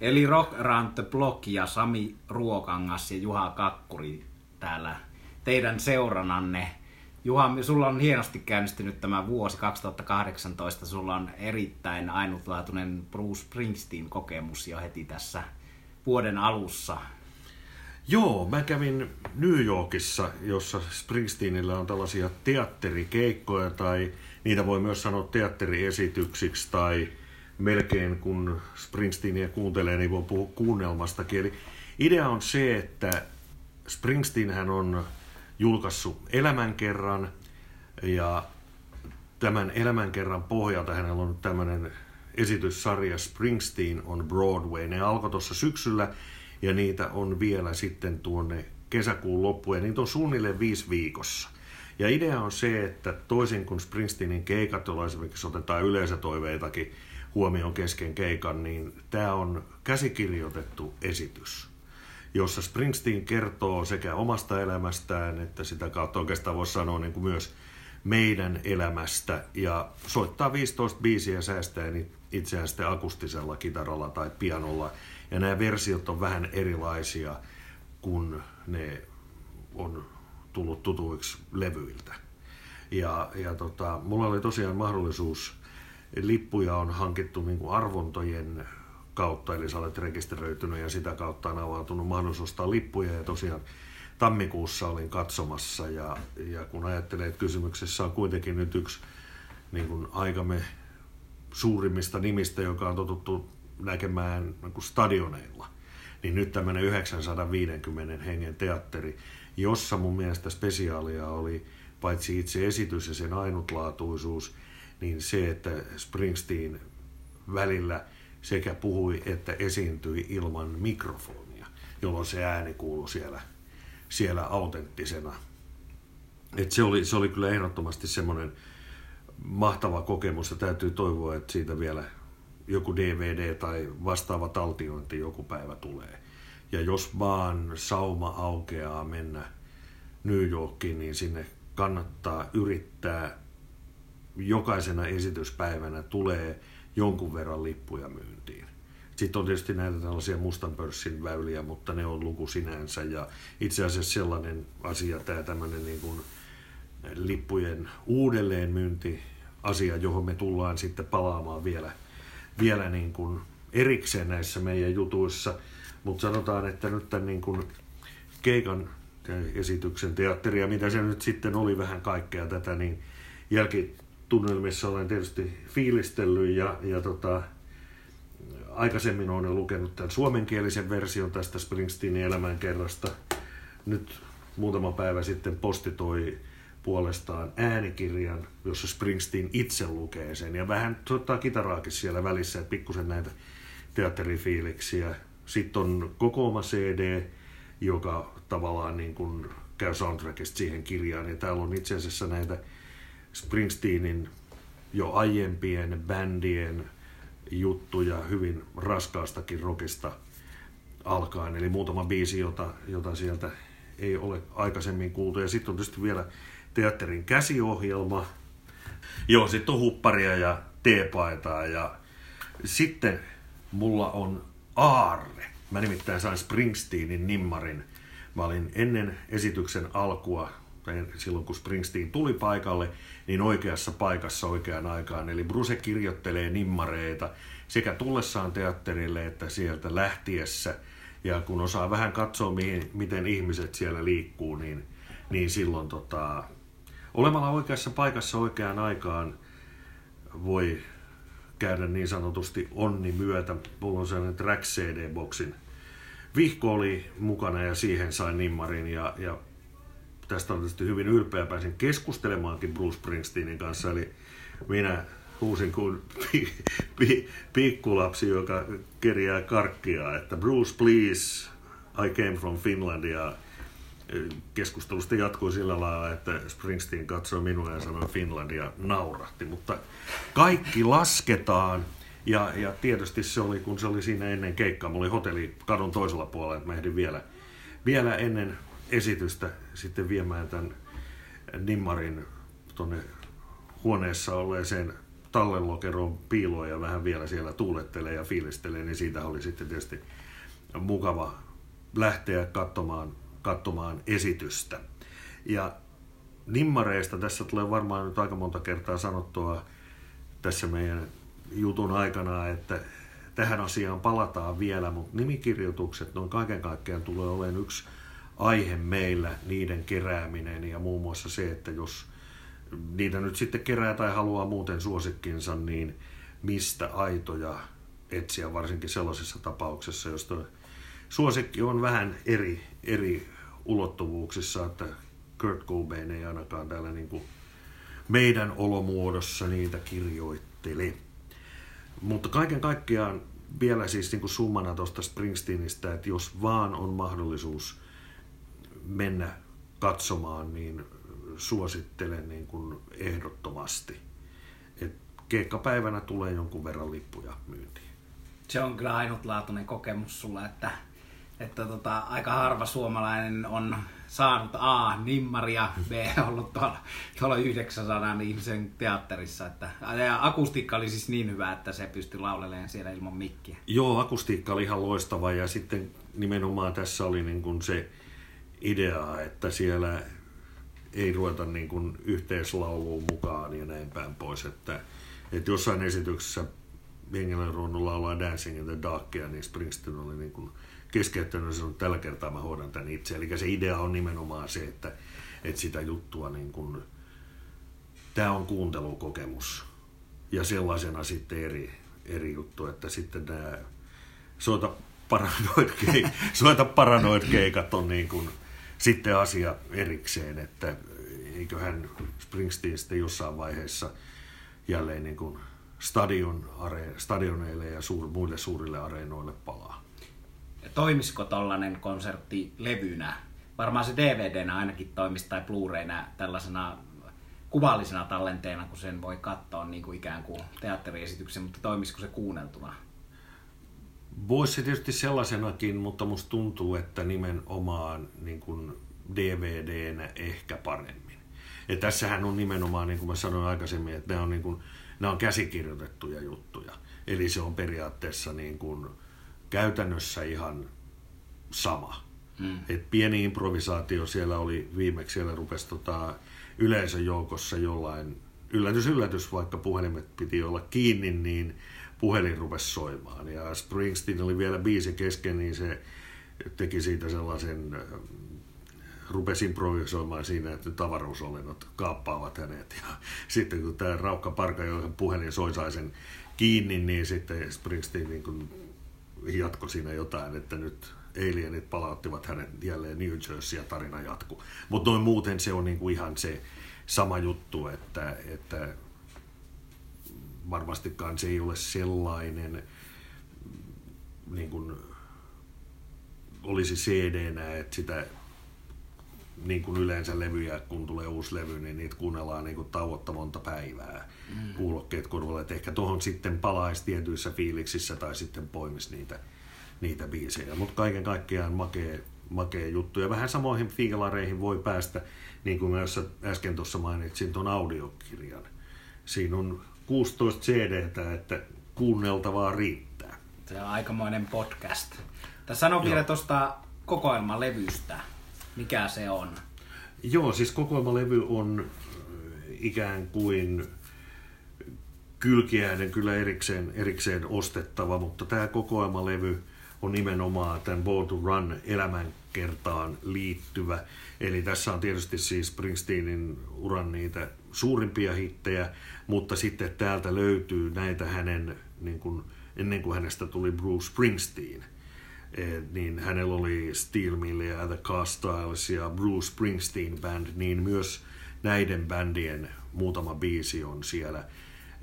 Eli Rock Around the Block ja Sami Ruokangas ja Juha Kakkuri täällä teidän seurananne. Juha, sulla on hienosti käynnistynyt tämä vuosi 2018. Sulla on erittäin ainutlaatuinen Bruce Springsteen kokemus jo heti tässä vuoden alussa. Joo, mä kävin New Yorkissa, jossa Springsteenillä on tällaisia teatterikeikkoja tai niitä voi myös sanoa teatteriesityksiksi tai melkein kun Springsteenia kuuntelee, niin voi puhua kuunnelmastakin. Eli idea on se, että Springsteen hän on julkaissut elämänkerran ja tämän elämänkerran pohjalta hänellä on tämmöinen esityssarja Springsteen on Broadway. Ne alkoi tuossa syksyllä ja niitä on vielä sitten tuonne kesäkuun loppuun ja niitä on suunnilleen viisi viikossa. Ja idea on se, että toisin kuin Springsteenin keikat, joilla esimerkiksi otetaan yleisötoiveitakin huomioon kesken keikan, niin tämä on käsikirjoitettu esitys, jossa Springsteen kertoo sekä omasta elämästään, että sitä kautta oikeastaan voisi sanoa niin kuin myös meidän elämästä ja soittaa 15 biisiä säästäen itseään sitten akustisella kitaralla tai pianolla. Ja nämä versiot on vähän erilaisia, kun ne on tullut tutuiksi levyiltä. Ja, ja tota, mulla oli tosiaan mahdollisuus, lippuja on hankittu niin kuin arvontojen kautta, eli sä olet rekisteröitynyt ja sitä kautta on avautunut mahdollisuus ostaa lippuja. Ja tosiaan tammikuussa olin katsomassa ja, ja kun ajattelee, että kysymyksessä on kuitenkin nyt yksi niin kuin aikamme suurimmista nimistä, joka on totuttu näkemään niin kuin stadioneilla, niin nyt tämmöinen 950 hengen teatteri, jossa mun mielestä spesiaalia oli paitsi itse esitys ja sen ainutlaatuisuus, niin se, että Springsteen välillä sekä puhui että esiintyi ilman mikrofonia, jolloin se ääni kuului siellä, siellä autenttisena. Et se, oli, se oli kyllä ehdottomasti semmoinen mahtava kokemus ja täytyy toivoa, että siitä vielä joku DVD tai vastaava taltiointi joku päivä tulee. Ja jos vaan sauma aukeaa mennä New Yorkiin, niin sinne kannattaa yrittää. Jokaisena esityspäivänä tulee jonkun verran lippuja myyntiin. Sitten on tietysti näitä tällaisia mustan pörssin väyliä, mutta ne on luku sinänsä. Ja itse asiassa sellainen asia, tämä tämmöinen niin kuin lippujen uudelleenmyynti asia, johon me tullaan sitten palaamaan vielä, vielä niin kuin erikseen näissä meidän jutuissa. Mutta sanotaan, että nyt tämän niin kuin keikan esityksen teatteria, mitä se nyt sitten oli vähän kaikkea tätä, niin jälkitunnelmissa olen tietysti fiilistellyt ja, ja tota, aikaisemmin olen lukenut tämän suomenkielisen version tästä Springsteenin elämänkerrasta. Nyt muutama päivä sitten posti toi puolestaan äänikirjan, jossa Springsteen itse lukee sen. Ja vähän soittaa kitaraakin siellä välissä, että pikkusen näitä teatterifiiliksiä. Sitten on kokooma CD, joka tavallaan niin kuin käy soundtrackista siihen kirjaan. Ja täällä on itse asiassa näitä Springsteenin jo aiempien bändien juttuja hyvin raskaastakin rockista alkaen. Eli muutama biisi, jota, jota sieltä ei ole aikaisemmin kuultu. Ja sitten on tietysti vielä teatterin käsiohjelma. Joo, sitten on hupparia ja teepaitaa ja sitten mulla on aarre. Mä nimittäin sain Springsteenin nimmarin. Mä olin ennen esityksen alkua, silloin kun Springsteen tuli paikalle, niin oikeassa paikassa oikeaan aikaan. Eli Bruce kirjoittelee nimmareita sekä tullessaan teatterille että sieltä lähtiessä. Ja kun osaa vähän katsoa, mihin, miten ihmiset siellä liikkuu, niin, niin silloin tota, olemalla oikeassa paikassa oikeaan aikaan voi käydä niin sanotusti onni myötä. Mulla on sellainen Track CD-boksin. Vihko oli mukana ja siihen sain nimmarin ja, ja tästä on tietysti hyvin ylpeä. Pääsin keskustelemaankin Bruce Springsteenin kanssa, eli minä huusin kuin pi, pi, pikkulapsi, joka kerjää karkkia, että Bruce please, I came from Finland ja keskustelusta jatkui sillä lailla, että Springsteen katsoi minua ja sanoi Finland ja naurahti, mutta kaikki lasketaan. Ja, ja tietysti se oli, kun se oli siinä ennen keikkaa, mulla oli hotelli kadun toisella puolella, että mä ehdin vielä, vielä ennen esitystä sitten viemään tämän Nimmarin tuonne huoneessa olleeseen tallenlokeron piiloon ja vähän vielä siellä tuulettelee ja fiilistelee, niin siitä oli sitten tietysti mukava lähteä katsomaan, katsomaan esitystä. Ja nimmareista tässä tulee varmaan nyt aika monta kertaa sanottua tässä meidän jutun aikana, että tähän asiaan palataan vielä, mutta nimikirjoitukset noin kaiken kaikkiaan tulee olemaan yksi aihe meillä, niiden kerääminen ja muun muassa se, että jos niitä nyt sitten kerää tai haluaa muuten suosikkinsa, niin mistä aitoja etsiä, varsinkin sellaisessa tapauksessa, josta suosikki on vähän eri, eri ulottuvuuksissa, että Kurt Cobain ei ainakaan täällä niin kuin meidän olomuodossa niitä kirjoitteli. Mutta kaiken kaikkiaan vielä siis niin kuin summana tuosta Springsteenistä, että jos vaan on mahdollisuus mennä katsomaan, niin suosittelen niin kuin ehdottomasti. Et keikkapäivänä tulee jonkun verran lippuja myyntiin. Se on kyllä ainutlaatuinen kokemus sulla, että, että tota, aika harva suomalainen on saanut A, nimmaria, B, ollut tuolla, tuolla 900 ihmisen teatterissa. Että, ja akustiikka oli siis niin hyvä, että se pystyi laulelemaan siellä ilman mikkiä. Joo, akustiikka oli ihan loistava ja sitten nimenomaan tässä oli niin kuin se idea, että siellä ei ruveta niin kuin yhteislauluun mukaan ja näin päin pois. Että, että jossain esityksessä Jengelen Ronnu laulaa Dancing in the Darkia, niin Springsteen oli niin kuin keskeyttänyt sanonut, että tällä kertaa mä hoidan tämän itse. Eli se idea on nimenomaan se, että, että sitä juttua niin kuin, tämä on kuuntelukokemus. Ja sellaisena sitten eri, eri juttu, että sitten nämä soita paranoid, keik, soita paranoid keikat on niin kuin, sitten asia erikseen, että eiköhän Springsteen sitten jossain vaiheessa jälleen niin kuin stadion, are, stadioneille ja suur, muille suurille areenoille palaa. Toimisiko tollainen konsertti levynä? Varmaan se DVDnä ainakin toimisi tai Blu-rayna tällaisena kuvallisena tallenteena, kun sen voi katsoa niin kuin ikään kuin teatteriesityksen, mutta toimisiko se kuunneltuna? Voisi se tietysti sellaisenakin, mutta musta tuntuu, että nimenomaan niin kuin DVDnä ehkä paremmin. Ja tässähän on nimenomaan, niin kuin mä sanoin aikaisemmin, että nämä on, niin kuin, nämä on käsikirjoitettuja juttuja. Eli se on periaatteessa niin kuin käytännössä ihan sama. Mm. Et pieni improvisaatio siellä oli viimeksi, siellä rupesi tota, yleisön joukossa jollain, yllätys yllätys, vaikka puhelimet piti olla kiinni, niin puhelin rupesi soimaan. Ja Springsteen oli vielä biisi kesken, niin se teki siitä sellaisen, äh, rupesi improvisoimaan siinä, että tavaruusolennot kaappaavat hänet. Ja sitten kun tämä Raukka Parka, johon puhelin soi, sai sen kiinni, niin sitten Springsteen niin kuin jatkoi siinä jotain, että nyt alienit palauttivat hänet jälleen New Jersey ja tarina jatkuu. Mutta noin muuten se on niin kuin ihan se sama juttu, että, että varmastikaan se ei ole sellainen niin kuin olisi CD-nä, että sitä niin kuin yleensä levyjä, kun tulee uusi levy, niin niitä kuunnellaan niin kuin tauotta monta päivää mm. kuulokkeet korvalle. Että ehkä tuohon sitten palaisi tietyissä fiiliksissä tai sitten poimisi niitä, niitä biisejä. Mutta kaiken kaikkiaan makee, makee juttu. Ja vähän samoihin fiilareihin voi päästä, niin kuin mä äsken tuossa mainitsin, tuon audiokirjan. Siinä on 16 CDtä, että kuunneltavaa riittää. Se on aikamoinen podcast. Tässä sanon vielä tuosta kokoelmalevystä. Mikä se on? Joo, siis kokoelmalevy on ikään kuin kylkiäinen kyllä erikseen, erikseen ostettava, mutta tämä kokoelmalevy on nimenomaan tämän Born to Run elämänkertaan liittyvä. Eli tässä on tietysti siis Springsteenin uran niitä suurimpia hittejä, mutta sitten täältä löytyy näitä hänen, niin kuin, ennen kuin hänestä tuli Bruce Springsteen, eh, niin hänellä oli Steel Mill ja The Castiles ja Bruce Springsteen Band, niin myös näiden bändien muutama biisi on siellä,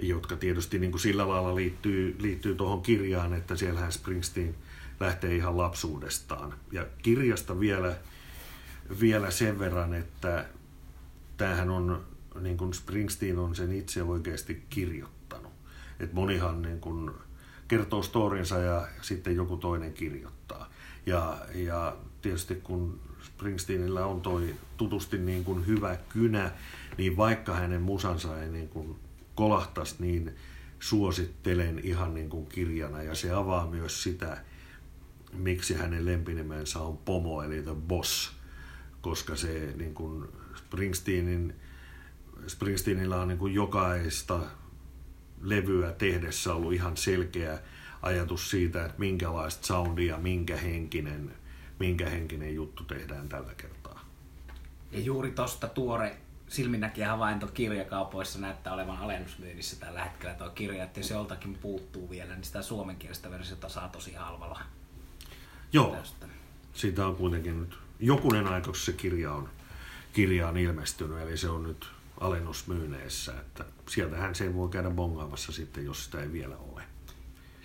jotka tietysti niin kuin sillä lailla liittyy, liittyy tuohon kirjaan, että siellähän Springsteen lähtee ihan lapsuudestaan. Ja kirjasta vielä, vielä sen verran, että tämähän on niin kuin Springsteen on sen itse oikeasti kirjoittanut. Et monihan niin kuin kertoo storinsa ja sitten joku toinen kirjoittaa. Ja, ja tietysti kun Springsteenillä on toi tutusti niin kuin hyvä kynä, niin vaikka hänen musansa ei niin kuin kolahtas, niin suosittelen ihan niin kuin kirjana. Ja se avaa myös sitä, miksi hänen lempinimensä on Pomo, eli The Boss, koska se niin kuin Springsteenin, Springsteenillä on niin kuin jokaista levyä tehdessä ollut ihan selkeä ajatus siitä, että minkälaista soundia, minkä henkinen, minkä henkinen juttu tehdään tällä kertaa. Ja juuri tuosta tuore silminnäkijä havainto kirjakaupoissa näyttää olevan alennusmyynnissä tällä hetkellä tuo kirja, että jos joltakin puuttuu vielä, niin sitä suomenkielistä versiota saa tosi halvalla. Joo, tästä. siitä on kuitenkin nyt jokunen aika, kun se kirja on, kirja on ilmestynyt, eli se on nyt alennusmyyneissä, että sieltähän se voi käydä bongaamassa sitten, jos sitä ei vielä ole.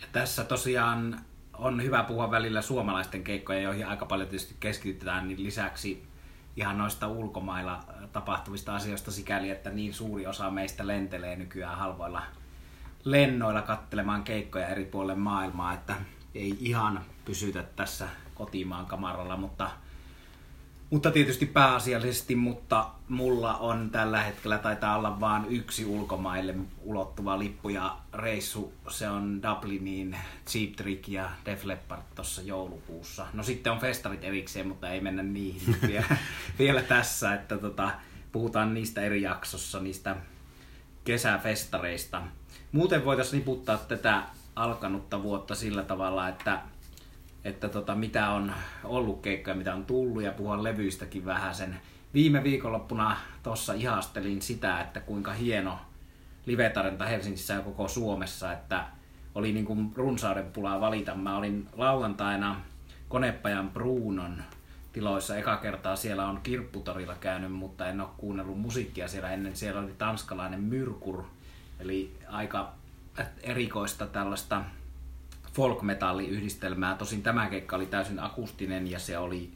Ja tässä tosiaan on hyvä puhua välillä suomalaisten keikkoja, joihin aika paljon tietysti keskitytään, niin lisäksi ihan noista ulkomailla tapahtuvista asioista sikäli, että niin suuri osa meistä lentelee nykyään halvoilla lennoilla kattelemaan keikkoja eri puolille maailmaa, että ei ihan pysytä tässä kotimaan kamaralla, mutta mutta tietysti pääasiallisesti, mutta mulla on tällä hetkellä taitaa olla vain yksi ulkomaille ulottuva lippu ja reissu. Se on Dubliniin Cheap Trick ja Def Leppard tuossa joulukuussa. No sitten on festarit erikseen, mutta ei mennä niihin vielä, vielä tässä, että tota, puhutaan niistä eri jaksossa, niistä kesäfestareista. Muuten voitaisiin niputtaa tätä alkanutta vuotta sillä tavalla, että että tota, mitä on ollut keikkoja, mitä on tullut ja puhua levyistäkin vähän sen. Viime viikonloppuna tuossa ihastelin sitä, että kuinka hieno livetarjonta Helsingissä ja koko Suomessa, että oli niin kuin runsauden pulaa valita. Mä olin lauantaina Konepajan Bruunon tiloissa eka kertaa. Siellä on kirpputorilla käynyt, mutta en ole kuunnellut musiikkia siellä ennen. Siellä oli tanskalainen Myrkur, eli aika erikoista tällaista folk yhdistelmää. Tosin tämä keikka oli täysin akustinen ja se oli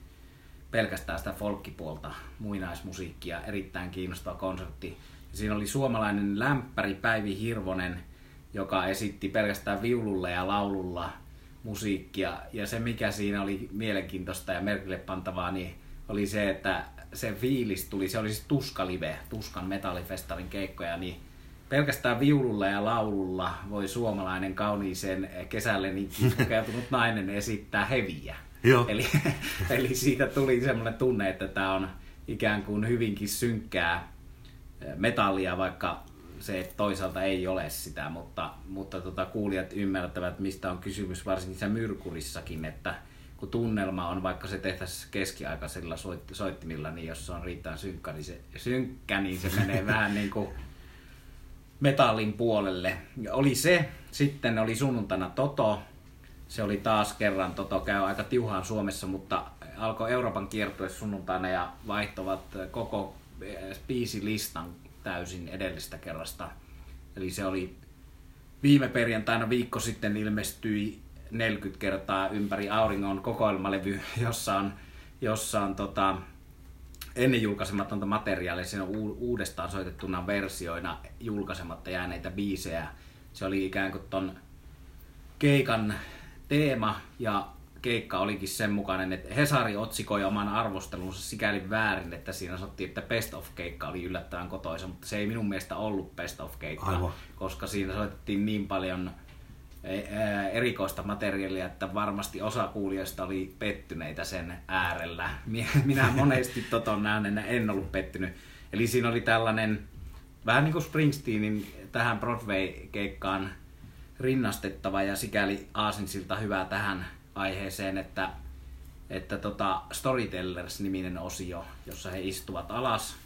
pelkästään sitä folkkipuolta, muinaismusiikkia, erittäin kiinnostava konsertti. Siinä oli suomalainen lämpäri Päivi Hirvonen, joka esitti pelkästään viululla ja laululla musiikkia. Ja se, mikä siinä oli mielenkiintoista ja merkille pantavaa, niin oli se, että se fiilis tuli, se oli siis Tuska-live, Tuskan metallifestarin keikkoja, niin pelkästään viululla ja laululla voi suomalainen kauniiseen kesälle niin pukeutunut nainen esittää heviä. Joo. Eli, eli siitä tuli semmoinen tunne, että tämä on ikään kuin hyvinkin synkkää metallia, vaikka se toisaalta ei ole sitä, mutta, mutta tota, kuulijat ymmärtävät, mistä on kysymys, varsinkin se myrkurissakin, että kun tunnelma on, vaikka se tehtäisiin keskiaikaisilla soittimilla, niin jos se on riittävän synkkä, niin se, synkkä, niin se menee vähän niin kuin metallin puolelle. Oli se, sitten oli sunnuntaina Toto, se oli taas kerran, Toto käy aika tiuhaan Suomessa, mutta alkoi Euroopan kiertue sunnuntaina ja vaihtovat koko listan täysin edellistä kerrasta. Eli se oli viime perjantaina viikko sitten ilmestyi 40 kertaa ympäri auringon kokoelmalevy, jossa on, jossa on tota, ennen julkaisematonta materiaalia, siinä on uudestaan soitettuna versioina julkaisematta jääneitä biisejä. Se oli ikään kuin ton keikan teema ja keikka olikin sen mukainen, että Hesari otsikoi oman arvostelunsa sikäli väärin, että siinä sanottiin, että Best of keikka oli yllättävän kotoisa, mutta se ei minun mielestä ollut Best of keikka, Aivan. koska siinä soitettiin niin paljon erikoista materiaalia, että varmasti osa kuulijoista oli pettyneitä sen äärellä. Minä monesti toton näen, en ollut pettynyt. Eli siinä oli tällainen, vähän niin kuin Springsteenin tähän Broadway-keikkaan rinnastettava ja sikäli Aasinsilta hyvä tähän aiheeseen, että, että tota Storytellers-niminen osio, jossa he istuvat alas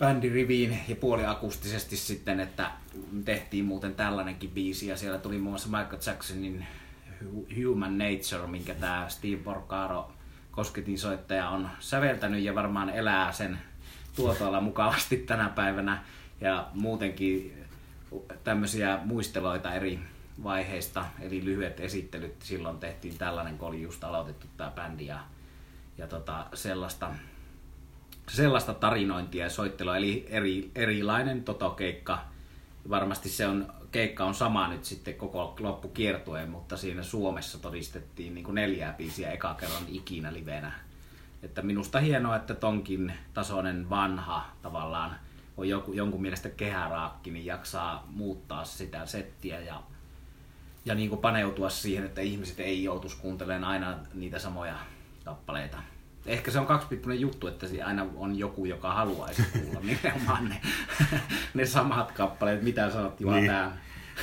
bändiriviin ja puoliakustisesti sitten, että tehtiin muuten tällainenkin biisi ja siellä tuli muun muassa Michael Jacksonin Human Nature, minkä tämä Steve Porcaro kosketin soittaja on säveltänyt ja varmaan elää sen tuotoilla mukavasti tänä päivänä ja muutenkin tämmöisiä muisteloita eri vaiheista, eli lyhyet esittelyt. Silloin tehtiin tällainen, kun oli just aloitettu tämä bändi ja, ja tota, sellaista sellaista tarinointia ja soittelua, eli eri, erilainen totokeikka. Varmasti se on, keikka on sama nyt sitten koko loppukiertueen, mutta siinä Suomessa todistettiin niin kuin neljää biisiä eka kerran ikinä livenä. Että minusta hienoa, että tonkin tasoinen vanha tavallaan on joku, jonkun mielestä kehäraakki, niin jaksaa muuttaa sitä settiä ja, ja niin kuin paneutua siihen, että ihmiset ei joutuisi kuuntelemaan aina niitä samoja kappaleita. Ehkä se on kaksipiippunen juttu, että aina on joku, joka haluaisi kuulla nimenomaan ne, ne samat kappaleet. Mitä sanot Juha niin. Tää?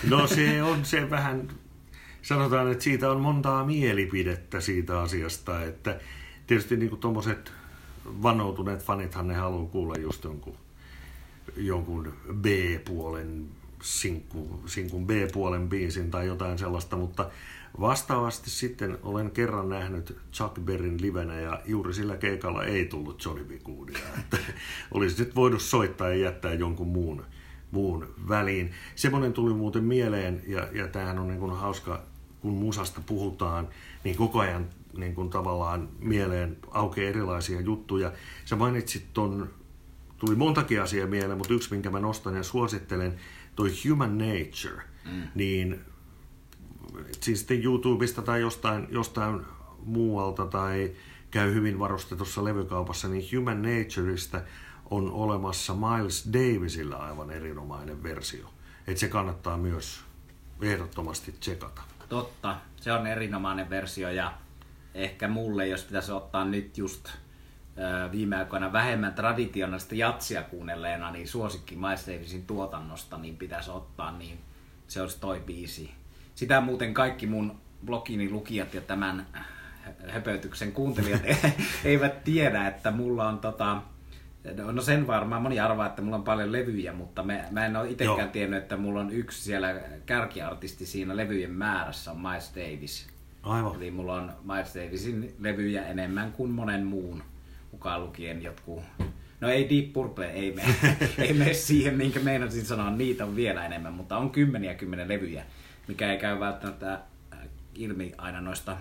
No se on se vähän, sanotaan, että siitä on montaa mielipidettä siitä asiasta, että tietysti niin tuommoiset vannoutuneet fanithan ne haluaa kuulla just jonkun, jonkun B-puolen sinkku, sinkun B-puolen biisin tai jotain sellaista, mutta vastaavasti sitten olen kerran nähnyt Chuck Berryn livenä ja juuri sillä keikalla ei tullut Johnny B. Goodia. Että olisi nyt voinut soittaa ja jättää jonkun muun, muun väliin. Semmoinen tuli muuten mieleen ja, ja tämähän on niin kuin hauska, kun musasta puhutaan, niin koko ajan niin kuin tavallaan mieleen aukeaa erilaisia juttuja. Sä mainitsit ton, tuli montakin asiaa mieleen, mutta yksi, minkä mä nostan ja suosittelen, toi Human Nature, mm. niin siis sitten YouTubesta tai jostain, jostain muualta tai käy hyvin varustetussa levykaupassa, niin Human Natureista on olemassa Miles Davisilla aivan erinomainen versio. Että se kannattaa myös ehdottomasti tsekata. Totta, se on erinomainen versio ja ehkä mulle, jos pitäisi ottaa nyt just viime aikoina vähemmän traditionaalista jatsia kuunnelleena, niin suosikki Miles Davisin tuotannosta, niin pitäisi ottaa, niin se olisi toi biisi. Sitä muuten kaikki mun blogini lukijat ja tämän höpötyksen kuuntelijat eivät tiedä, että mulla on tota, No sen varmaan moni arvaa, että mulla on paljon levyjä, mutta me, mä en ole itsekään tiennyt, että mulla on yksi siellä kärkiartisti siinä levyjen määrässä on Miles Davis. Aivan. Eli mulla on Miles Davisin levyjä enemmän kuin monen muun, mukaan lukien jotkut No ei Deep Purple, ei me, ei me siihen, minkä meinasin sanoa, niitä on vielä enemmän, mutta on kymmeniä kymmenen levyjä, mikä ei käy välttämättä äh, ilmi aina noista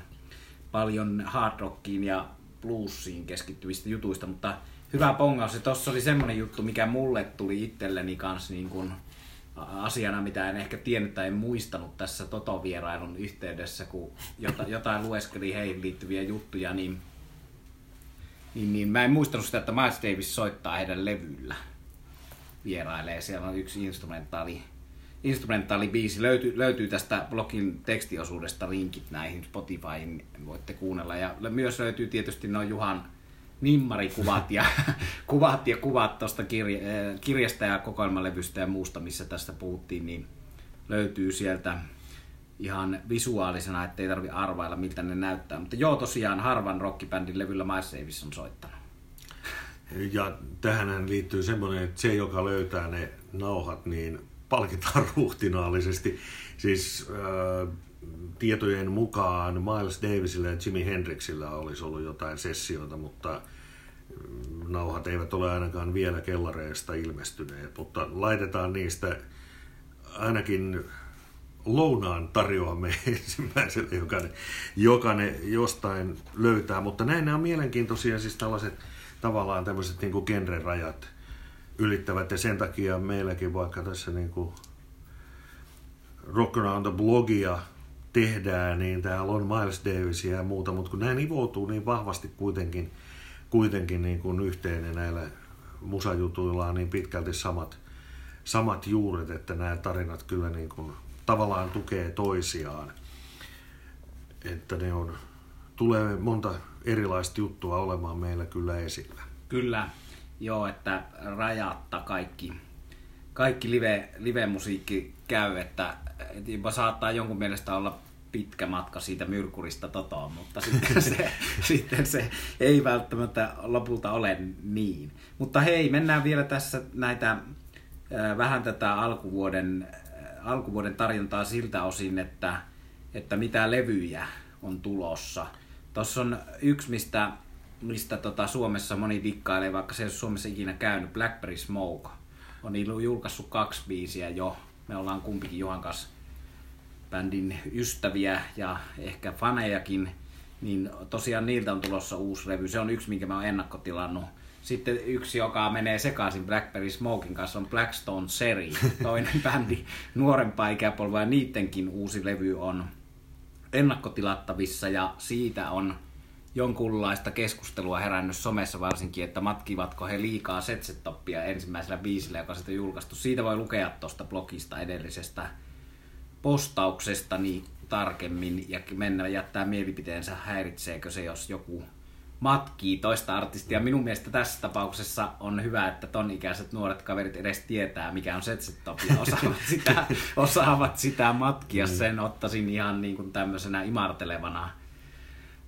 paljon hard rockiin ja bluesiin keskittyvistä jutuista, mutta hyvä pongaus. Ja tossa oli semmonen juttu, mikä mulle tuli itselleni kanssa niin kuin asiana, mitä en ehkä tiennyt tai en muistanut tässä Toto-vierailun yhteydessä, kun jotain lueskeli heihin liittyviä juttuja, niin, niin, niin mä en muistanut sitä, että Miles Davis soittaa heidän levyllä vierailee. Siellä on yksi instrumentaali, instrumentaali biisi. Löytyy, löytyy tästä blogin tekstiosuudesta linkit näihin Spotifyin, voitte kuunnella. Ja myös löytyy tietysti noin Juhan nimmarikuvat ja kuvat ja kuvat tuosta kirja, eh, kirjasta ja kokoelmalevystä ja muusta, missä tästä puhuttiin, niin löytyy sieltä ihan visuaalisena, ettei tarvi arvailla, miltä ne näyttää. Mutta joo, tosiaan harvan rockibändin levyllä Miles Davis on soittanut. Ja tähän liittyy semmoinen, että se, joka löytää ne nauhat, niin palkitaan ruhtinaallisesti. Siis äh, tietojen mukaan Miles Davisilla ja Jimi Hendrixillä olisi ollut jotain sessioita, mutta mm, nauhat eivät ole ainakaan vielä kellareista ilmestyneet, mutta laitetaan niistä ainakin lounaan tarjoamme ensimmäiselle, joka ne, joka ne jostain löytää. Mutta näin nämä on mielenkiintoisia, siis tällaiset tavallaan tämmöiset niin genre-rajat ylittävät ja sen takia meilläkin vaikka tässä niin kuin Rock Around the Blogia tehdään, niin täällä on Miles Davisia ja muuta, mutta kun nämä nivoutuu niin vahvasti kuitenkin, kuitenkin niin kuin yhteen ja näillä musajutuilla on niin pitkälti samat, samat juuret, että nämä tarinat kyllä niin kuin tavallaan tukee toisiaan. Että ne on, tulee monta erilaista juttua olemaan meillä kyllä esillä. Kyllä, joo, että rajatta kaikki, kaikki live, live-musiikki käy, että jopa saattaa jonkun mielestä olla pitkä matka siitä myrkurista totoon, mutta sitten se, sitten se ei välttämättä lopulta ole niin. Mutta hei, mennään vielä tässä näitä vähän tätä alkuvuoden, alkuvuoden tarjontaa siltä osin, että, että mitä levyjä on tulossa. Tuossa on yksi, mistä, mistä tota Suomessa moni dikkailee, vaikka se ei ole Suomessa ikinä käynyt, Blackberry Smoke. On julkaissut kaksi biisiä jo. Me ollaan kumpikin Juhan kanssa bändin ystäviä ja ehkä fanejakin, niin tosiaan niiltä on tulossa uusi revy. Se on yksi, minkä mä oon ennakkotilannut. Sitten yksi, joka menee sekaisin Blackberry Smokin kanssa, on Blackstone Seri, toinen bändi nuorempaa ikäpolvaa, ja niidenkin uusi levy on ennakkotilattavissa, ja siitä on jonkunlaista keskustelua herännyt somessa varsinkin, että matkivatko he liikaa Setsetoppia ensimmäisellä biisillä, joka sitten julkaistu. Siitä voi lukea tuosta blogista edellisestä postauksestani tarkemmin ja mennä jättää mielipiteensä, häiritseekö se, jos joku matkii toista artistia. Minun mielestä tässä tapauksessa on hyvä, että ton ikäiset nuoret kaverit edes tietää, mikä on Setsetop ja osaavat sitä, osaavat sitä matkia. Mm. Sen ottaisin ihan niin kuin tämmöisenä imartelevana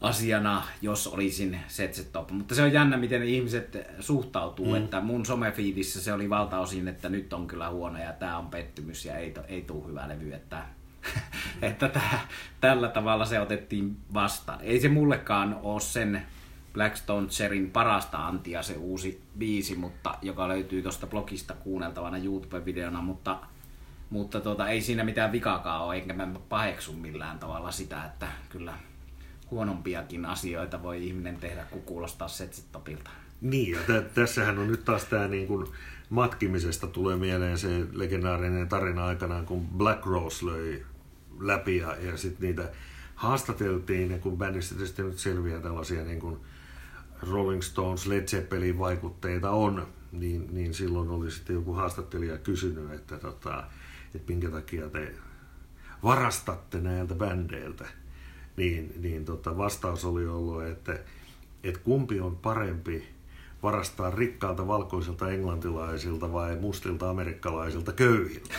asiana, jos olisin Setsetop. Mutta se on jännä, miten ihmiset suhtautuu, mm. että mun somefiidissä se oli valtaosin, että nyt on kyllä huono ja tämä on pettymys ja ei, ei tule hyvä levy, että että tää, tällä tavalla se otettiin vastaan. Ei se mullekaan ole sen Blackstone Cherin parasta antia se uusi biisi, mutta, joka löytyy tuosta blogista kuunneltavana YouTube-videona, mutta, mutta tota, ei siinä mitään vikakaan ole, enkä mä paheksu millään tavalla sitä, että kyllä huonompiakin asioita voi ihminen tehdä, kun kuulostaa Setsetopilta. Niin, ja t- tässähän on nyt taas tämä niin kuin matkimisesta tulee mieleen se legendaarinen tarina aikanaan, kun Black Rose löi läpi ja, ja sitten niitä haastateltiin, ja kun bändistä tietysti nyt selviää tällaisia niin kuin Rolling Stones, Led Zeppelin vaikutteita on, niin, niin silloin oli sitten joku haastattelija kysynyt, että, tota, että minkä takia te varastatte näiltä bändeiltä. Niin, niin tota, vastaus oli ollut, että, että kumpi on parempi varastaa rikkaalta valkoisilta englantilaisilta vai mustilta amerikkalaisilta köyhiltä.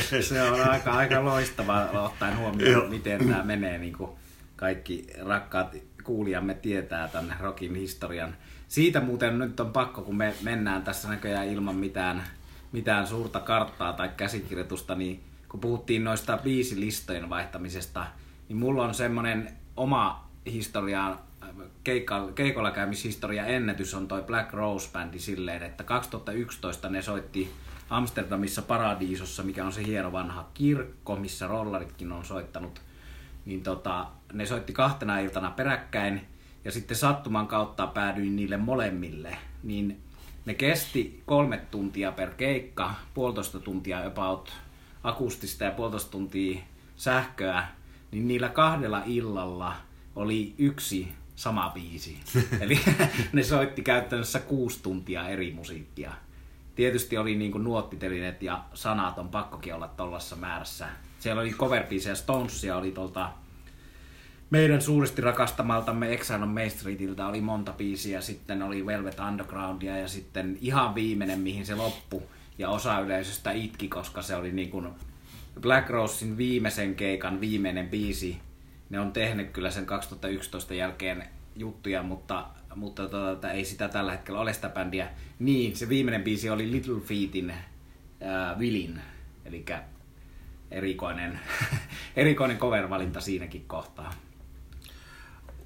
Se on aika, aika loistava ottaen huomioon, miten tämä menee. Niin kuin kaikki rakkaat kuulijamme tietää tänne rokin historian. Siitä muuten nyt on pakko, kun me mennään tässä näköjään ilman mitään, mitään suurta karttaa tai käsikirjoitusta, niin kun puhuttiin noista biisilistojen vaihtamisesta, niin mulla on semmoinen oma historia, keikolla käymishistoria ennätys on toi Black Rose-bändi silleen, että 2011 ne soitti Amsterdamissa Paradiisossa, mikä on se hieno vanha kirkko, missä rollaritkin on soittanut. Niin tota, ne soitti kahtena iltana peräkkäin ja sitten sattuman kautta päädyin niille molemmille. Niin ne kesti kolme tuntia per keikka, puolitoista tuntia about akustista ja puolitoista tuntia sähköä, niin niillä kahdella illalla oli yksi sama biisi. Eli ne soitti käytännössä kuusi tuntia eri musiikkia. Tietysti oli niin kuin nuottitelineet ja sanat on pakkokin olla tuollaisessa määrässä. Siellä oli cover Stonesia oli tuolta meidän suuresti rakastamaltamme Exile on Main Streetiltä oli monta biisiä, sitten oli Velvet Undergroundia ja sitten ihan viimeinen, mihin se loppu ja osa yleisöstä itki, koska se oli niin kuin Black Rosein viimeisen keikan viimeinen biisi. Ne on tehnyt kyllä sen 2011 jälkeen juttuja, mutta, mutta tota, ei sitä tällä hetkellä ole sitä bändiä. Niin, se viimeinen biisi oli Little Feetin äh, Willin, eli erikoinen, erikoinen cover-valinta siinäkin kohtaa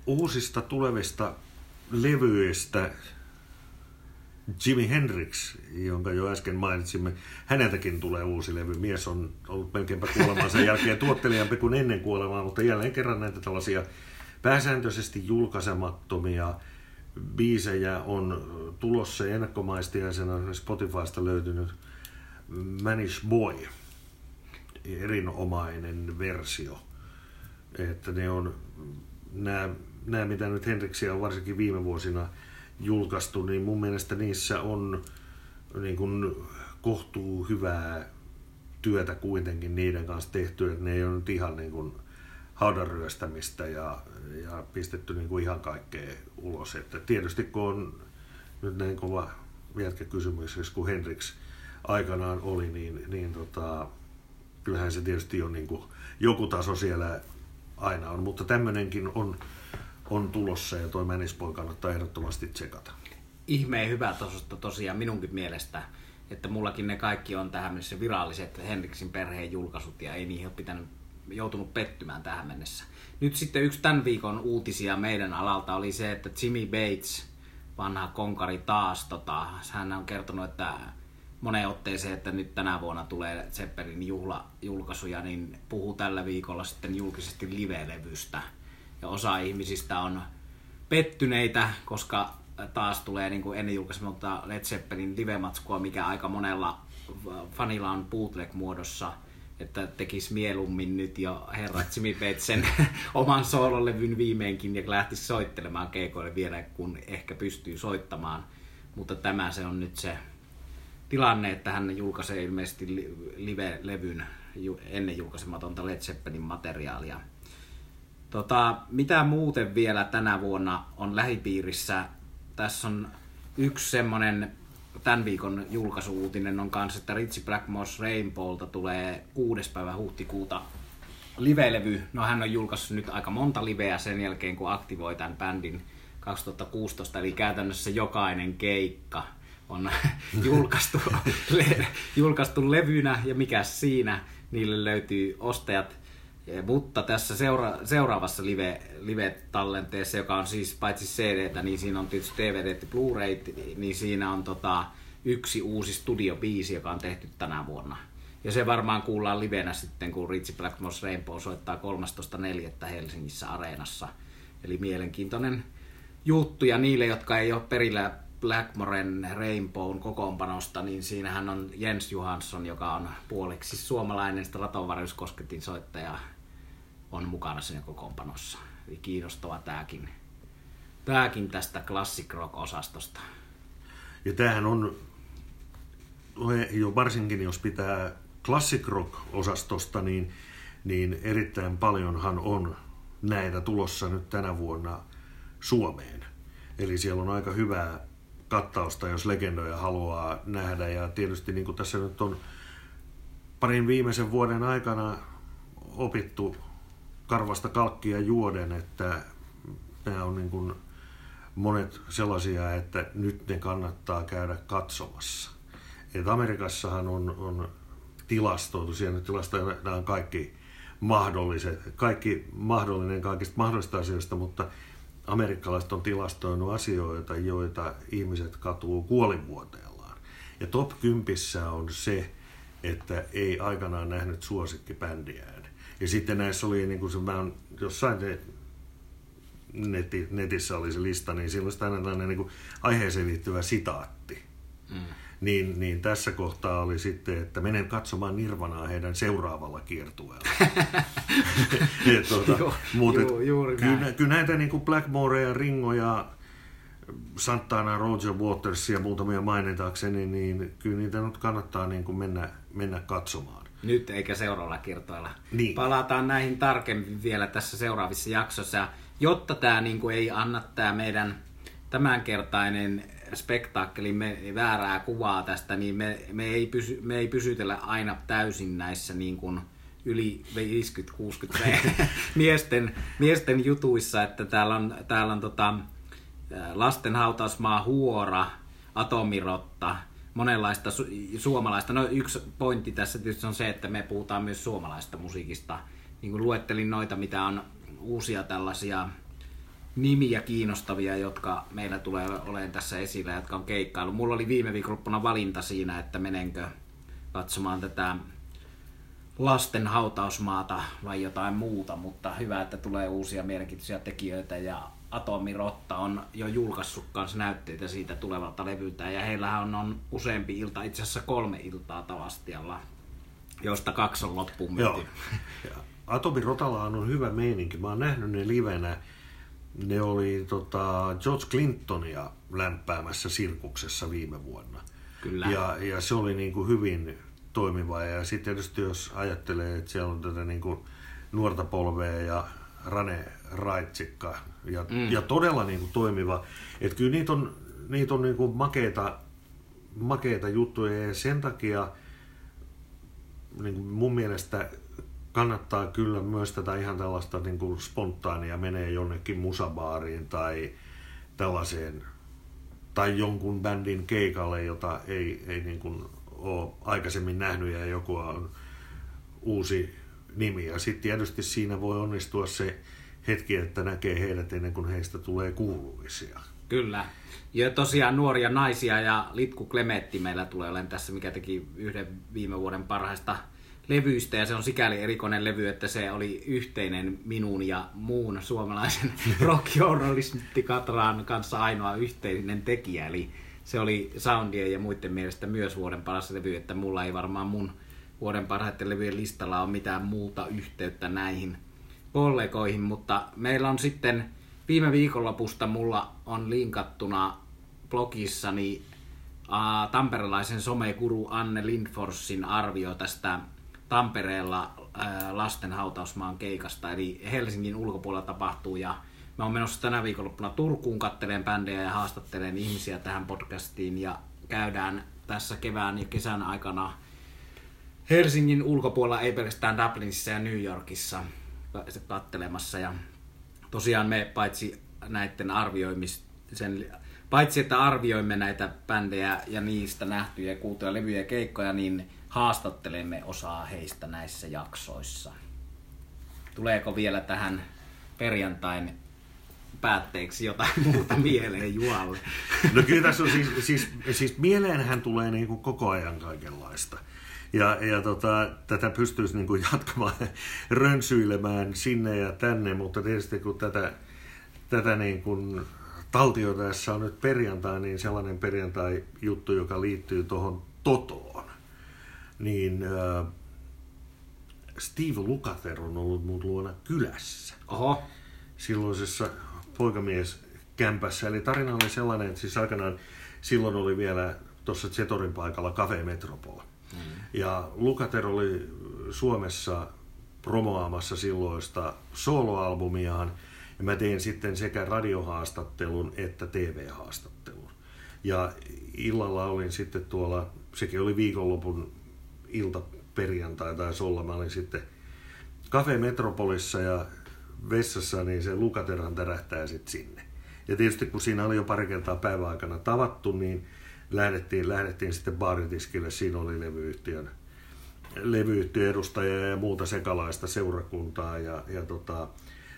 uusista tulevista levyistä Jimi Hendrix, jonka jo äsken mainitsimme, häneltäkin tulee uusi levy. Mies on ollut melkeinpä sen jälkeen tuottelijampi kuin ennen kuolemaa, mutta jälleen kerran näitä tällaisia pääsääntöisesti julkaisemattomia biisejä on tulossa ennakkomaistiaisena Spotifysta löytynyt Manish Boy, erinomainen versio. Että ne on nämä nämä, mitä nyt Henriksiä on varsinkin viime vuosina julkaistu, niin mun mielestä niissä on niin kuin kohtuu hyvää työtä kuitenkin niiden kanssa tehty, että ne ei ole nyt ihan niin kuin haudan ryöstämistä ja, ja pistetty niin kuin ihan kaikkea ulos. Että tietysti kun on nyt näin kova kysymys, kun Hendriks aikanaan oli, niin, niin tota, kyllähän se tietysti on niin kuin joku taso siellä aina on, mutta tämmöinenkin on on tulossa ja toi Mänispoin kannattaa ehdottomasti tsekata. Ihmeen hyvä tasosta tosiaan minunkin mielestä, että mullakin ne kaikki on tähän mennessä viralliset Henriksin perheen julkaisut ja ei niihin ole pitänyt, joutunut pettymään tähän mennessä. Nyt sitten yksi tämän viikon uutisia meidän alalta oli se, että Jimmy Bates, vanha konkari taas, tota, hän on kertonut, että moneen otteeseen, että nyt tänä vuonna tulee Zeppelin juhla-julkaisuja, niin puhuu tällä viikolla sitten julkisesti live-levystä ja osa ihmisistä on pettyneitä, koska taas tulee niin kuin ennen julkaisematta Led Zeppelin live-matskua, mikä aika monella fanilla on bootleg-muodossa että tekisi mieluummin nyt jo herrat Jimmy sen oman soololevyn viimeinkin ja lähtisi soittelemaan keikoille vielä, kun ehkä pystyy soittamaan. Mutta tämä se on nyt se tilanne, että hän julkaisee ilmeisesti live-levyn ennen julkaisematonta Led Zeppelin materiaalia. Tota, mitä muuten vielä tänä vuonna on lähipiirissä? Tässä on yksi semmonen tämän viikon julkaisuuutinen on kanssa, että Ritchie Blackmore's Rainbowlta tulee 6. päivä huhtikuuta live-levy. No hän on julkaissut nyt aika monta liveä sen jälkeen, kun aktivoi tämän bändin 2016, eli käytännössä jokainen keikka on julkaistu, le, julkaistu levynä, ja mikä siinä, niille löytyy ostajat. Mutta tässä seura- seuraavassa live, live-tallenteessa, joka on siis paitsi cd niin siinä on tietysti DVD ja Blu-ray, niin siinä on tota, yksi uusi studiobiisi, joka on tehty tänä vuonna. Ja se varmaan kuullaan livenä sitten, kun Ritchie Blackmore's Rainbow soittaa 13.4. Helsingissä Areenassa. Eli mielenkiintoinen juttu. Ja niille, jotka ei ole perillä Blackmoren Rainbown kokoonpanosta, niin siinähän on Jens Johansson, joka on puoliksi suomalainen Stratovarius soittaja, on mukana siinä kokoonpanossa. Eli kiinnostava tämäkin, tämäkin tästä Classic Rock-osastosta. Ja tämähän on, jo varsinkin jos pitää Classic Rock-osastosta, niin, niin erittäin paljonhan on näitä tulossa nyt tänä vuonna Suomeen. Eli siellä on aika hyvää kattausta, jos legendoja haluaa nähdä. Ja tietysti niin kuin tässä nyt on parin viimeisen vuoden aikana opittu karvasta kalkkia juoden, että nämä on niin kuin monet sellaisia, että nyt ne kannattaa käydä katsomassa. Et Amerikassahan on, on tilastoitu, siellä tilastoidaan kaikki mahdolliset, kaikki mahdollinen kaikista mahdollisista asioista, mutta amerikkalaiset on tilastoinut asioita, joita ihmiset katuu kuolinvuoteellaan. Ja top 10 on se, että ei aikanaan nähnyt suosikkibändiään. Ja sitten näissä oli, niin kuin se, mä jossain neti, netissä oli se lista, niin silloin aina tällainen niin kuin aiheeseen liittyvä sitaatti. Mm niin, niin tässä kohtaa oli sitten, että menen katsomaan Nirvanaa heidän seuraavalla kiertueella. tuota, Joo, mutta joo, juuri kyllä, kyllä näitä niin kuin Blackmorea, Ringoja, Santana, Roger Waters ja muutamia mainitakseni, niin kyllä niitä nyt kannattaa niin kuin mennä, mennä katsomaan. Nyt eikä seuraavalla kiertoilla. Niin. Palataan näihin tarkemmin vielä tässä seuraavissa jaksossa. Jotta tämä niin kuin ei anna tämä meidän tämänkertainen spektaakkelimme väärää kuvaa tästä, niin me, me, ei, pysy, me ei pysytellä aina täysin näissä niin kuin yli 50-60 miesten, miesten jutuissa, että täällä on, täällä on tota, lasten hautausmaa Huora, Atomirotta, monenlaista su- suomalaista. No yksi pointti tässä tietysti on se, että me puhutaan myös suomalaista musiikista. Niin kuin luettelin noita, mitä on uusia tällaisia nimiä kiinnostavia, jotka meillä tulee olemaan tässä esillä, jotka on keikkailu. Mulla oli viime viikonloppuna valinta siinä, että menenkö katsomaan tätä lasten hautausmaata vai jotain muuta, mutta hyvä, että tulee uusia mielenkiintoisia tekijöitä ja Atomi Rotta on jo julkaissut kanssa näytteitä siitä tulevalta levyltä ja heillähän on, on useampi ilta, itse asiassa kolme iltaa Tavastialla, josta kaksi on loppuun Joo. Atomi Rotalla on hyvä meininki. Mä oon nähnyt ne livenä ne oli tota, George Clintonia lämpäämässä sirkuksessa viime vuonna. Kyllä. Ja, ja se oli niin kuin hyvin toimiva. Ja sitten tietysti jos ajattelee, että siellä on tätä niin kuin nuorta polvea ja Rane Raitsikka ja, mm. ja todella niin kuin toimiva. Että kyllä niitä on, niitä on niin kuin makeita, makeita juttuja ja sen takia niin kuin mun mielestä kannattaa kyllä myös tätä ihan tällaista niin kuin spontaania menee jonnekin musabaariin tai tällaiseen tai jonkun bändin keikalle, jota ei, ei niin kuin ole aikaisemmin nähnyt ja joku on uusi nimi. Ja sitten tietysti siinä voi onnistua se hetki, että näkee heidät ennen kuin heistä tulee kuuluisia. Kyllä. Ja tosiaan nuoria naisia ja Litku Klemetti meillä tulee olemaan tässä, mikä teki yhden viime vuoden parhaista levyistä ja se on sikäli erikoinen levy, että se oli yhteinen minun ja muun suomalaisen rockjournalisti Katraan kanssa ainoa yhteinen tekijä. Eli se oli soundien ja muiden mielestä myös vuoden paras levy, että mulla ei varmaan mun vuoden parhaiten levyjen listalla on mitään muuta yhteyttä näihin kollegoihin, mutta meillä on sitten viime viikonlopusta mulla on linkattuna blogissani uh, tamperelaisen somekuru Anne Lindforsin arvio tästä Tampereella uh, lasten hautausmaan keikasta, eli Helsingin ulkopuolella tapahtuu ja Mä oon menossa tänä viikonloppuna Turkuun katteleen bändejä ja haastattelen ihmisiä tähän podcastiin ja käydään tässä kevään ja kesän aikana Helsingin ulkopuolella, ei pelkästään Dublinissa ja New Yorkissa kattelemassa. Ja tosiaan me paitsi näiden arvioimisen, paitsi että arvioimme näitä bändejä ja niistä nähtyjä ja kuultuja levyjä ja keikkoja, niin haastattelemme osaa heistä näissä jaksoissa. Tuleeko vielä tähän perjantain päätteeksi jotain muuta mieleen Jualle? No kyllä tässä on siis, siis, siis mieleenhän tulee niin kuin koko ajan kaikenlaista. Ja, ja tota, tätä pystyisi niin kuin jatkamaan rönsyilemään sinne ja tänne, mutta tietysti kun tätä, tätä niin kuin taltioitaessa on nyt perjantai, niin sellainen perjantai-juttu, joka liittyy tuohon Totoon, niin äh, Steve Lukather on ollut mun luona kylässä. Oho. Silloisessa poikamies kämpässä. Eli tarina oli sellainen, että siis aikanaan silloin oli vielä tuossa Zetorin paikalla Cafe Metropol. Mm. Ja Lukater oli Suomessa promoamassa silloista soloalbumiaan. Ja mä tein sitten sekä radiohaastattelun että TV-haastattelun. Ja illalla olin sitten tuolla, sekin oli viikonlopun ilta perjantai tai solla, mä olin sitten Cafe Metropolissa ja vessassa, niin se lukaterhan tärähtää sitten sinne. Ja tietysti kun siinä oli jo pari kertaa päivän aikana tavattu, niin lähdettiin, lähdettiin sitten baaritiskille. Siinä oli levyyhtiön, levyyhtiön edustajia ja muuta sekalaista seurakuntaa. Ja, ja tota,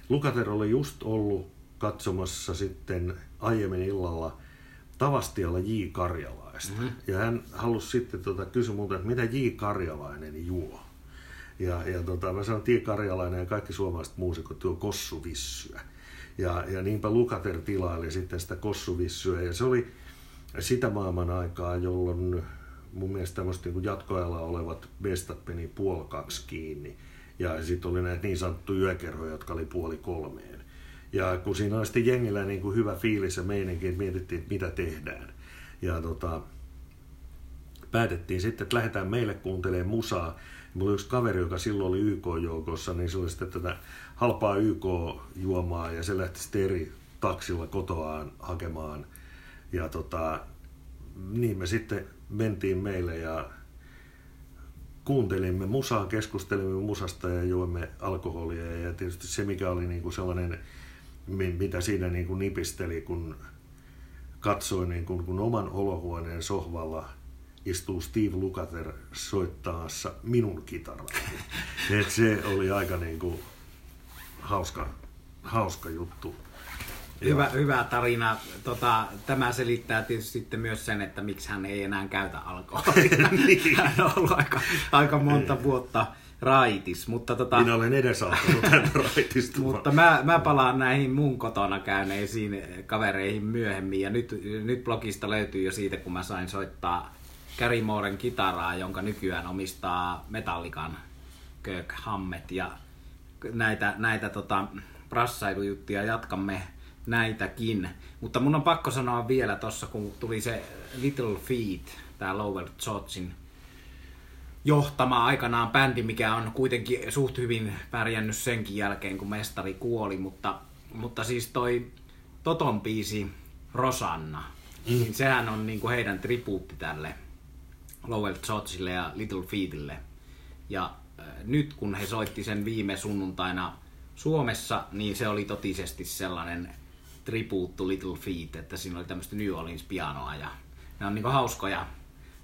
Lukater oli just ollut katsomassa sitten aiemmin illalla Tavastialla J. Karjalaista. Mm-hmm. Ja hän halusi sitten tota, kysyä multa, että mitä J. Karjalainen juo. Ja, ja tota, mä sanoin, Tie Karjalainen ja kaikki suomalaiset muusikot tuo kossuvissyä. Ja, ja niinpä Lukater tilaili sitten sitä kossuvissyä. Ja se oli sitä maailman aikaa, jolloin mun mielestä tämmöistä niin jatkoajalla olevat bestat meni puoli kaksi kiinni. Ja sitten oli näitä niin sanottuja yökerhoja, jotka oli puoli kolmeen. Ja kun siinä oli sitten jengillä niin kuin hyvä fiilis ja meininki, että mietittiin, että mitä tehdään. Ja tota, päätettiin sitten, että lähdetään meille kuuntelemaan musaa. Mulla oli yksi kaveri, joka silloin oli YK-joukossa, niin se oli sitten tätä halpaa YK-juomaa ja se lähti sitten eri taksilla kotoaan hakemaan. Ja tota, niin me sitten mentiin meille ja kuuntelimme musaa, keskustelimme musasta ja juomme alkoholia. Ja tietysti se, mikä oli niin kuin sellainen, mitä siinä niin kuin nipisteli, kun katsoin niin kuin, kun oman olohuoneen sohvalla istuu Steve Lukather soittaassa minun kitaraa. Et se oli aika niin kuin hauska, hauska juttu. Hyvä, hyvä tarina. Tota, tämä selittää tietysti sitten myös sen, että miksi hän ei enää käytä alkoholia. niin. Hän on ollut aika, aika monta niin. vuotta raitis. Mutta tota, Minä olen edesauttanut tämän raitistumaan. mutta mä, mä palaan näihin mun kotona käyneisiin kavereihin myöhemmin. Ja nyt, nyt blogista löytyy jo siitä, kun mä sain soittaa Gary Mooren kitaraa, jonka nykyään omistaa Metallikan Kirk Hammett. Ja näitä, näitä tota, brassailujuttuja jatkamme näitäkin. Mutta mun on pakko sanoa vielä tossa, kun tuli se Little Feet, tää Lowell Georgein johtama aikanaan bändi, mikä on kuitenkin suht hyvin pärjännyt senkin jälkeen, kun mestari kuoli, mutta, mutta siis toi Toton biisi Rosanna, mm. niin sehän on niinku heidän tribuutti tälle Lowell Georgeille ja Little Feetille. Ja äh, nyt kun he soitti sen viime sunnuntaina Suomessa, niin se oli totisesti sellainen tribuuttu Little Feet, että siinä oli tämmöistä New Orleans pianoa ja ne on niinku hauskoja,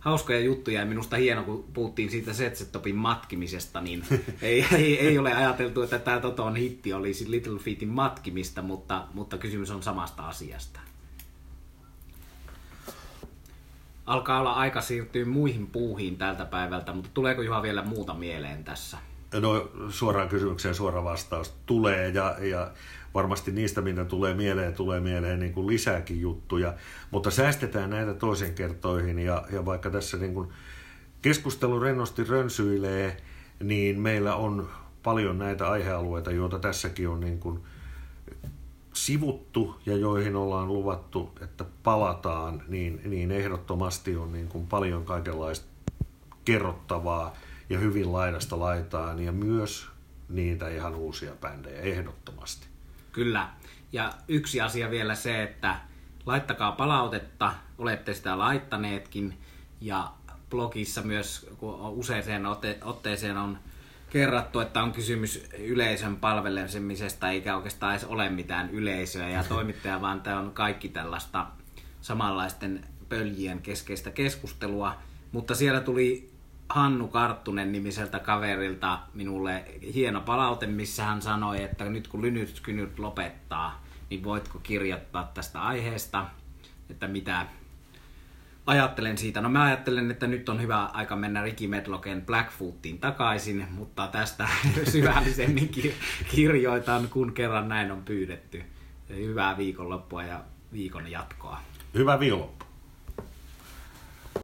hauskoja juttuja ja minusta hieno, kun puhuttiin siitä Setsetopin matkimisesta, niin ei, ei, ei, ole ajateltu, että tämä Toton hitti olisi Little Feetin matkimista, mutta, mutta kysymys on samasta asiasta. Alkaa olla aika siirtyä muihin puuhiin tältä päivältä, mutta tuleeko Juha vielä muuta mieleen tässä? No suoraan kysymykseen suora vastaus tulee ja, ja varmasti niistä, mitä tulee mieleen, tulee mieleen niin kuin lisääkin juttuja, mutta säästetään näitä toisen kertoihin ja, ja vaikka tässä niin kuin keskustelu rennosti rönsyilee, niin meillä on paljon näitä aihealueita, joita tässäkin on niin kuin sivuttu ja joihin ollaan luvattu, että palataan, niin, niin ehdottomasti on niin kuin paljon kaikenlaista kerrottavaa ja hyvin laidasta laitaan ja myös niitä ihan uusia bändejä ehdottomasti. Kyllä. Ja yksi asia vielä se, että laittakaa palautetta, olette sitä laittaneetkin ja blogissa myös, kun useaseen otteeseen on kerrattu, että on kysymys yleisön palvelemisesta, eikä oikeastaan edes ole mitään yleisöä, ja toimittaja vaan tämä on kaikki tällaista samanlaisten pöljien keskeistä keskustelua. Mutta siellä tuli Hannu Karttunen nimiseltä kaverilta minulle hieno palaute, missä hän sanoi, että nyt kun Lynyt lopettaa, niin voitko kirjoittaa tästä aiheesta, että mitä ajattelen siitä? No mä ajattelen, että nyt on hyvä aika mennä Ricky Medlocken Blackfootiin takaisin, mutta tästä syvällisemmin kirjoitan, kun kerran näin on pyydetty. Hyvää viikonloppua ja viikon jatkoa. Hyvää viikonloppua.